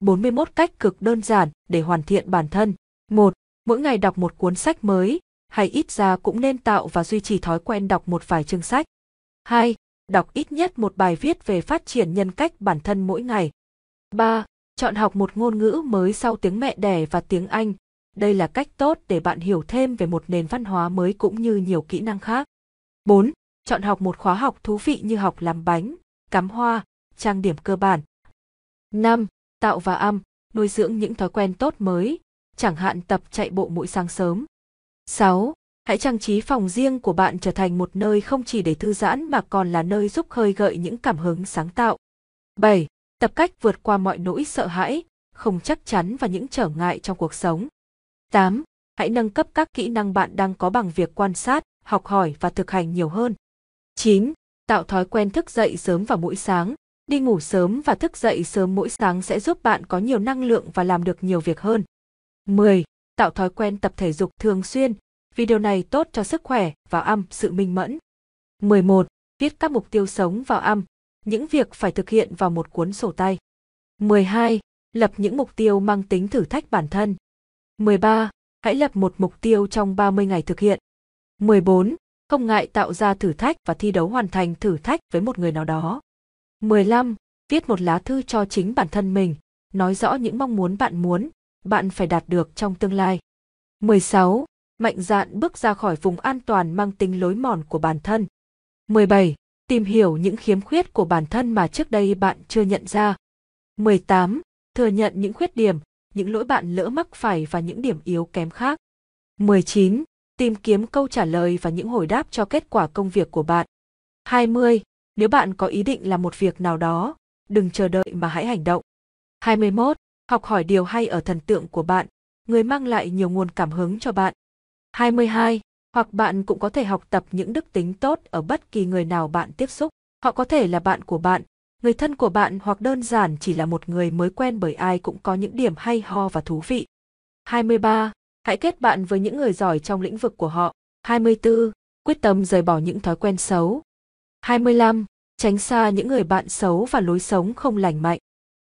41 cách cực đơn giản để hoàn thiện bản thân. 1. Mỗi ngày đọc một cuốn sách mới, hay ít ra cũng nên tạo và duy trì thói quen đọc một vài chương sách. 2. Đọc ít nhất một bài viết về phát triển nhân cách bản thân mỗi ngày. 3. Chọn học một ngôn ngữ mới sau tiếng mẹ đẻ và tiếng Anh. Đây là cách tốt để bạn hiểu thêm về một nền văn hóa mới cũng như nhiều kỹ năng khác. 4. Chọn học một khóa học thú vị như học làm bánh, cắm hoa, trang điểm cơ bản. 5. Tạo và âm, nuôi dưỡng những thói quen tốt mới, chẳng hạn tập chạy bộ mỗi sáng sớm. 6. Hãy trang trí phòng riêng của bạn trở thành một nơi không chỉ để thư giãn mà còn là nơi giúp khơi gợi những cảm hứng sáng tạo. 7. Tập cách vượt qua mọi nỗi sợ hãi, không chắc chắn và những trở ngại trong cuộc sống. 8. Hãy nâng cấp các kỹ năng bạn đang có bằng việc quan sát, học hỏi và thực hành nhiều hơn. 9. Tạo thói quen thức dậy sớm vào mỗi sáng. Đi ngủ sớm và thức dậy sớm mỗi sáng sẽ giúp bạn có nhiều năng lượng và làm được nhiều việc hơn. 10. Tạo thói quen tập thể dục thường xuyên, vì điều này tốt cho sức khỏe và âm sự minh mẫn. 11. Viết các mục tiêu sống vào âm, những việc phải thực hiện vào một cuốn sổ tay. 12. Lập những mục tiêu mang tính thử thách bản thân. 13. Hãy lập một mục tiêu trong 30 ngày thực hiện. 14. Không ngại tạo ra thử thách và thi đấu hoàn thành thử thách với một người nào đó. 15. Viết một lá thư cho chính bản thân mình, nói rõ những mong muốn bạn muốn, bạn phải đạt được trong tương lai. 16. Mạnh dạn bước ra khỏi vùng an toàn mang tính lối mòn của bản thân. 17. Tìm hiểu những khiếm khuyết của bản thân mà trước đây bạn chưa nhận ra. 18. Thừa nhận những khuyết điểm, những lỗi bạn lỡ mắc phải và những điểm yếu kém khác. 19. Tìm kiếm câu trả lời và những hồi đáp cho kết quả công việc của bạn. 20. Nếu bạn có ý định làm một việc nào đó, đừng chờ đợi mà hãy hành động. 21. Học hỏi điều hay ở thần tượng của bạn, người mang lại nhiều nguồn cảm hứng cho bạn. 22. Hoặc bạn cũng có thể học tập những đức tính tốt ở bất kỳ người nào bạn tiếp xúc. Họ có thể là bạn của bạn, người thân của bạn hoặc đơn giản chỉ là một người mới quen bởi ai cũng có những điểm hay ho và thú vị. 23. Hãy kết bạn với những người giỏi trong lĩnh vực của họ. 24. Quyết tâm rời bỏ những thói quen xấu. 25. Tránh xa những người bạn xấu và lối sống không lành mạnh.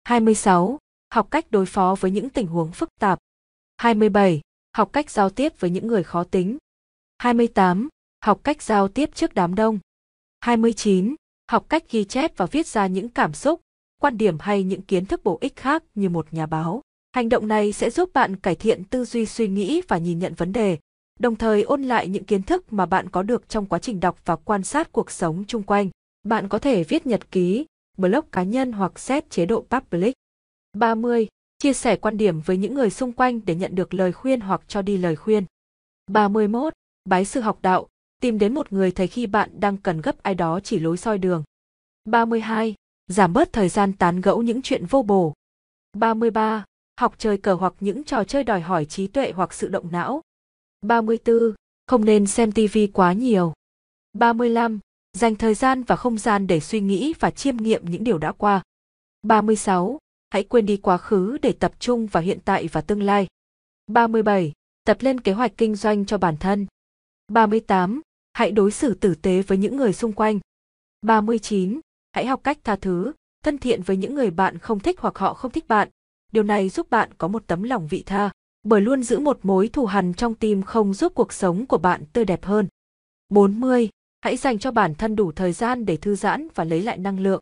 26. Học cách đối phó với những tình huống phức tạp. 27. Học cách giao tiếp với những người khó tính. 28. Học cách giao tiếp trước đám đông. 29. Học cách ghi chép và viết ra những cảm xúc, quan điểm hay những kiến thức bổ ích khác như một nhà báo. Hành động này sẽ giúp bạn cải thiện tư duy suy nghĩ và nhìn nhận vấn đề, đồng thời ôn lại những kiến thức mà bạn có được trong quá trình đọc và quan sát cuộc sống chung quanh. Bạn có thể viết nhật ký, blog cá nhân hoặc set chế độ public. 30. Chia sẻ quan điểm với những người xung quanh để nhận được lời khuyên hoặc cho đi lời khuyên. 31. Bái sư học đạo, tìm đến một người thầy khi bạn đang cần gấp ai đó chỉ lối soi đường. 32. Giảm bớt thời gian tán gẫu những chuyện vô bổ. 33. Học chơi cờ hoặc những trò chơi đòi hỏi trí tuệ hoặc sự động não. 34. Không nên xem TV quá nhiều. 35. Dành thời gian và không gian để suy nghĩ và chiêm nghiệm những điều đã qua. 36. Hãy quên đi quá khứ để tập trung vào hiện tại và tương lai. 37. Tập lên kế hoạch kinh doanh cho bản thân. 38. Hãy đối xử tử tế với những người xung quanh. 39. Hãy học cách tha thứ, thân thiện với những người bạn không thích hoặc họ không thích bạn. Điều này giúp bạn có một tấm lòng vị tha, bởi luôn giữ một mối thù hằn trong tim không giúp cuộc sống của bạn tươi đẹp hơn. 40. Hãy dành cho bản thân đủ thời gian để thư giãn và lấy lại năng lượng.